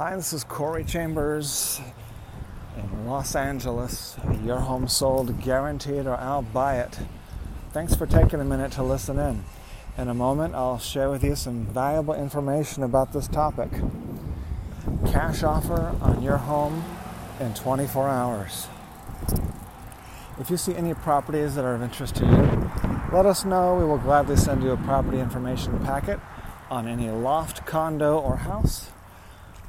Hi, this is Corey Chambers in Los Angeles. Your home sold guaranteed or I'll buy it. Thanks for taking a minute to listen in. In a moment, I'll share with you some valuable information about this topic. Cash offer on your home in 24 hours. If you see any properties that are of interest to you, let us know. We will gladly send you a property information packet on any loft, condo, or house,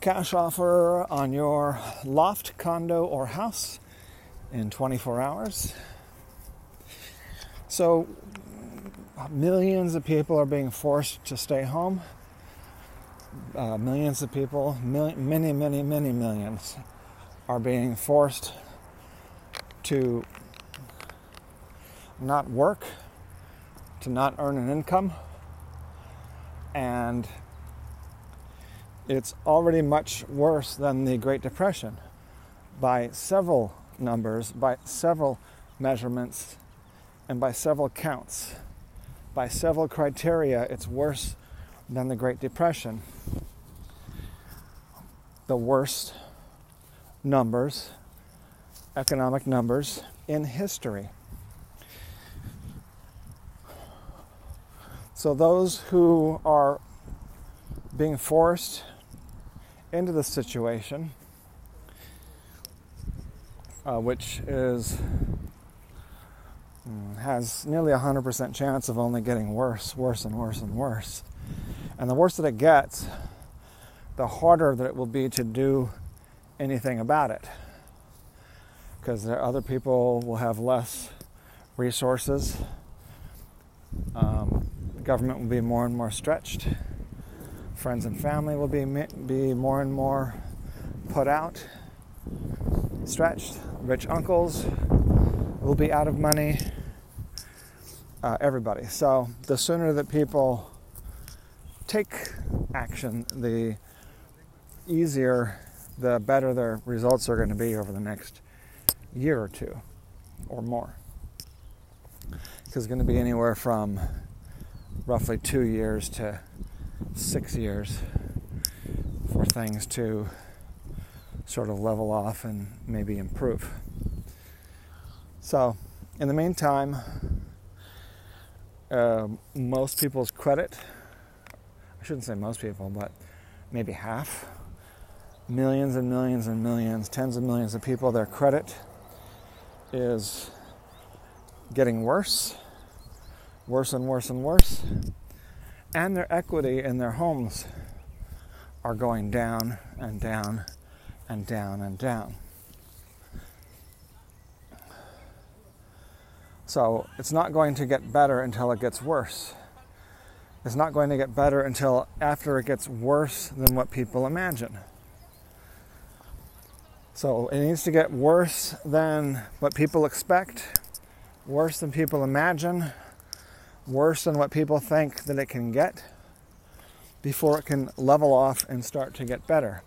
Cash offer on your loft, condo, or house in 24 hours. So, millions of people are being forced to stay home. Uh, millions of people, mil- many, many, many millions, are being forced to not work, to not earn an income, and it's already much worse than the Great Depression by several numbers, by several measurements, and by several counts. By several criteria, it's worse than the Great Depression. The worst numbers, economic numbers in history. So, those who are being forced into this situation, uh, which is mm, has nearly a 100% chance of only getting worse, worse, and worse, and worse. And the worse that it gets, the harder that it will be to do anything about it. Because other people will have less resources. Um, the government will be more and more stretched. Friends and family will be, be more and more put out, stretched. Rich uncles will be out of money. Uh, everybody. So the sooner that people take action, the easier, the better their results are going to be over the next year or two or more. Because it's going to be anywhere from roughly two years to six years for things to sort of level off and maybe improve. So, in the meantime, uh, most people's credit, I shouldn't say most people, but maybe half, millions and millions and millions, tens of millions of people, their credit is getting worse worse and worse and worse. And their equity in their homes are going down and down and down and down. So it's not going to get better until it gets worse. It's not going to get better until after it gets worse than what people imagine. So it needs to get worse than what people expect, worse than people imagine, worse than what people think that it can get before it can level off and start to get better.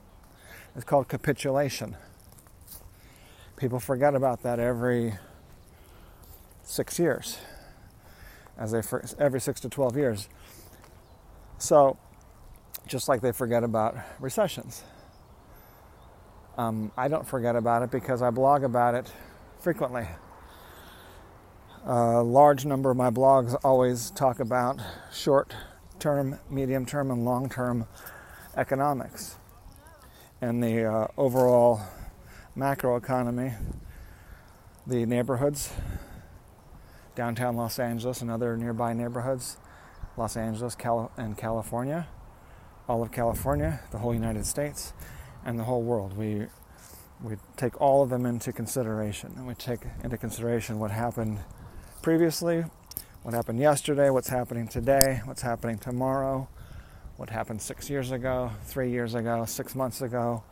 It's called capitulation. People forget about that every six years, as they every six to twelve years. So, just like they forget about recessions, um, I don't forget about it because I blog about it frequently. A large number of my blogs always talk about short term, medium term, and long term economics and the uh, overall macroeconomy, the neighborhoods, downtown Los Angeles and other nearby neighborhoods, Los Angeles Cali- and California, all of California, the whole United States, and the whole world. We we take all of them into consideration, and we take into consideration what happened previously, what happened yesterday, what's happening today, what's happening tomorrow, what happened six years ago, three years ago, six months ago,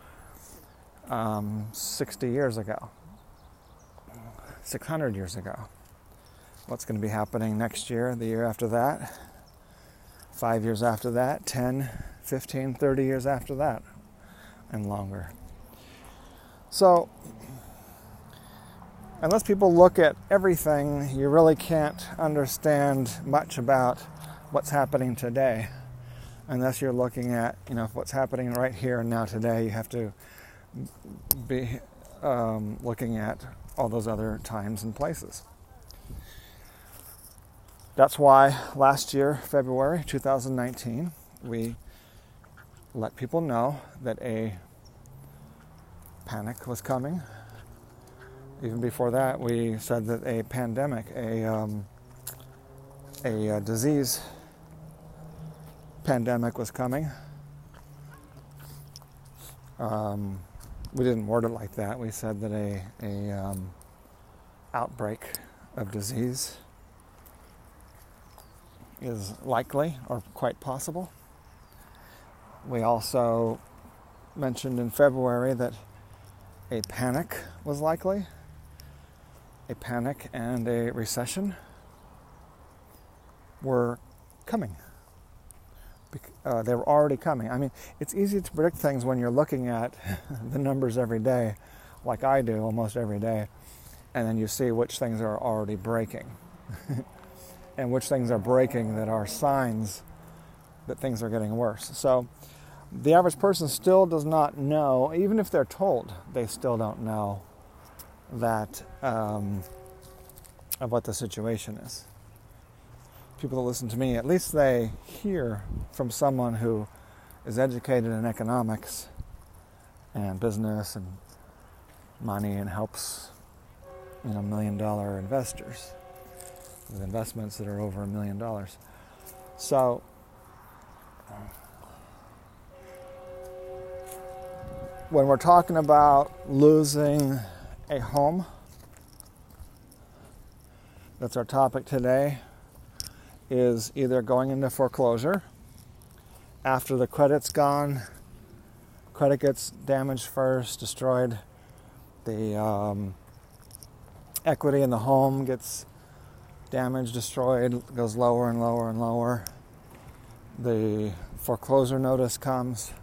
um, 60 years ago, 600 years ago. What's going to be happening next year, the year after that, five years after that, 10, 15, 30 years after that, and longer. So, unless people look at everything, you really can't understand much about what's happening today. Unless you're looking at, you know, what's happening right here and now today, you have to be um, looking at all those other times and places. That's why last year, February 2019, we let people know that a panic was coming. Even before that, we said that a pandemic, a, um, a, uh, disease pandemic was coming. Um, we didn't word it like that. We said that a, a um, outbreak of disease is likely or quite possible. We also mentioned in February that a panic was likely, a panic and a recession were coming uh, they were already coming. I mean, it's easy to predict things when you're looking at the numbers every day, like I do almost every day, and then you see which things are already breaking and which things are breaking that are signs that things are getting worse. So the average person still does not know, even if they're told, they still don't know that um, of what the situation is people that listen to me, at least they hear from someone who is educated in economics and business and money and helps you know million dollar investors with investments that are over a million dollars. So when we're talking about losing a home, that's our topic today is either going into foreclosure after the credit's gone, credit gets damaged first, destroyed, the um, equity in the home gets damaged, destroyed, goes lower and lower and lower. The foreclosure notice comes,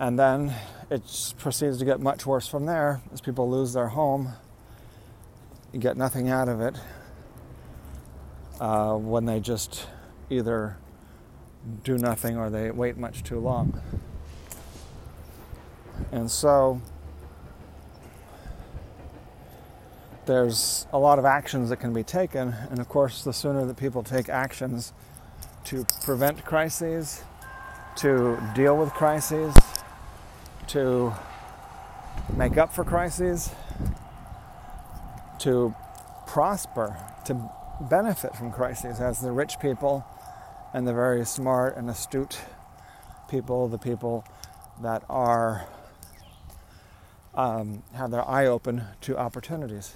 and then it proceeds to get much worse from there as people lose their home. Get nothing out of it uh, when they just either do nothing or they wait much too long. And so there's a lot of actions that can be taken, and of course, the sooner that people take actions to prevent crises, to deal with crises, to make up for crises, to prosper, to benefit from crises as the rich people and the very smart and astute people, the people that are um, have their eye open to opportunities.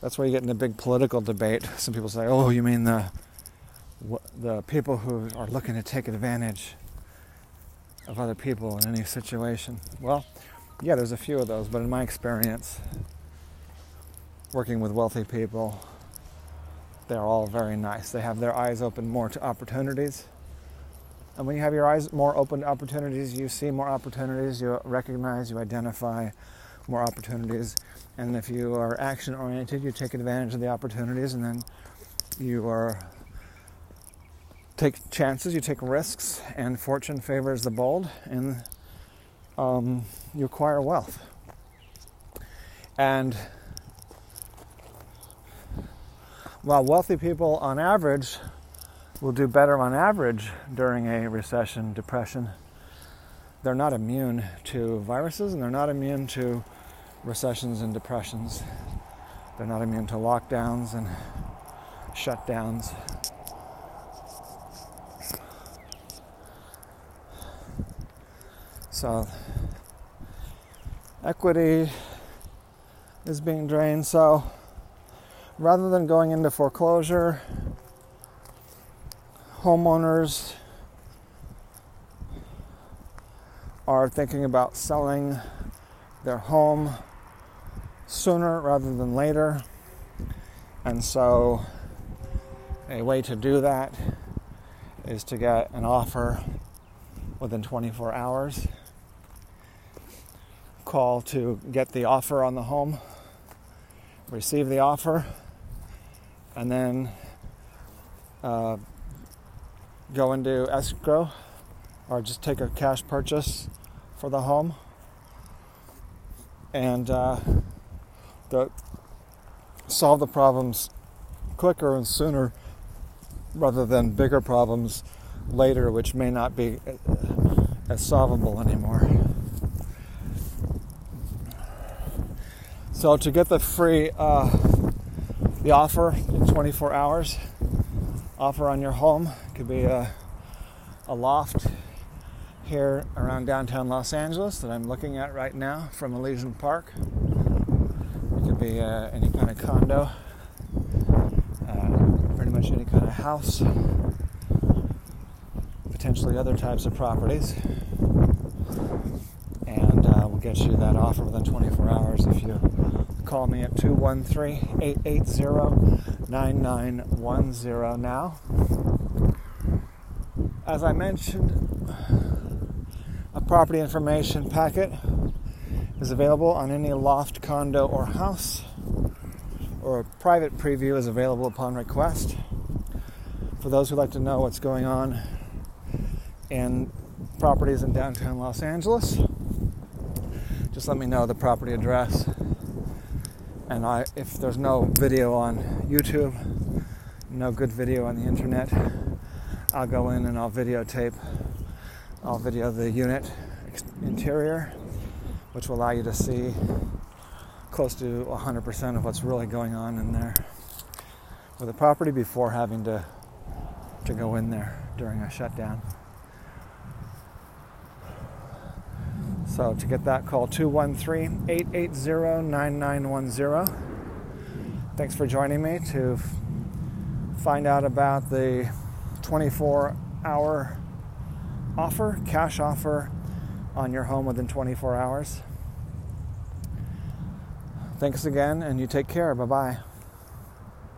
That's where you get in a big political debate. Some people say, "Oh, you mean the the people who are looking to take advantage of other people in any situation?" Well, yeah, there's a few of those, but in my experience, working with wealthy people, they're all very nice. They have their eyes open more to opportunities. And when you have your eyes more open to opportunities, you see more opportunities, you recognize, you identify more opportunities. And if you are action oriented, you take advantage of the opportunities and then you are take chances, you take risks, and fortune favors the bold, and um, you acquire wealth. And while wealthy people on average will do better on average during a recession, depression, they're not immune to viruses and they're not immune to recessions and depressions. They're not immune to lockdowns and shutdowns. So, equity is being drained. So, rather than going into foreclosure, homeowners are thinking about selling their home sooner rather than later. And so, a way to do that is to get an offer within 24 hours. Call to get the offer on the home, receive the offer, and then uh, go into escrow or just take a cash purchase for the home. And uh, the, solve the problems quicker and sooner rather than bigger problems later, which may not be uh, as solvable anymore. So to get the free uh, the offer in 24 hours, offer on your home could be a, a loft here around downtown Los Angeles that I'm looking at right now from Elysian Park. It could be uh, any kind of condo, uh, pretty much any kind of house, potentially other types of properties. And uh, we'll get you that offer within 24 hours if you call me at 213 880 9910 now. As I mentioned, a property information packet is available on any loft, condo, or house, or a private preview is available upon request. For those who like to know what's going on in properties in downtown Los Angeles, let me know the property address. And I, if there's no video on YouTube, no good video on the internet, I'll go in and I'll videotape I'll video the unit interior, which will allow you to see close to 100% of what's really going on in there with the property before having to to go in there during a shutdown. So to get that, call 213-880-9910. Thanks for joining me to find out about the 24-hour offer, cash offer on your home within 24 hours. Thanks again, and you take care. Bye bye.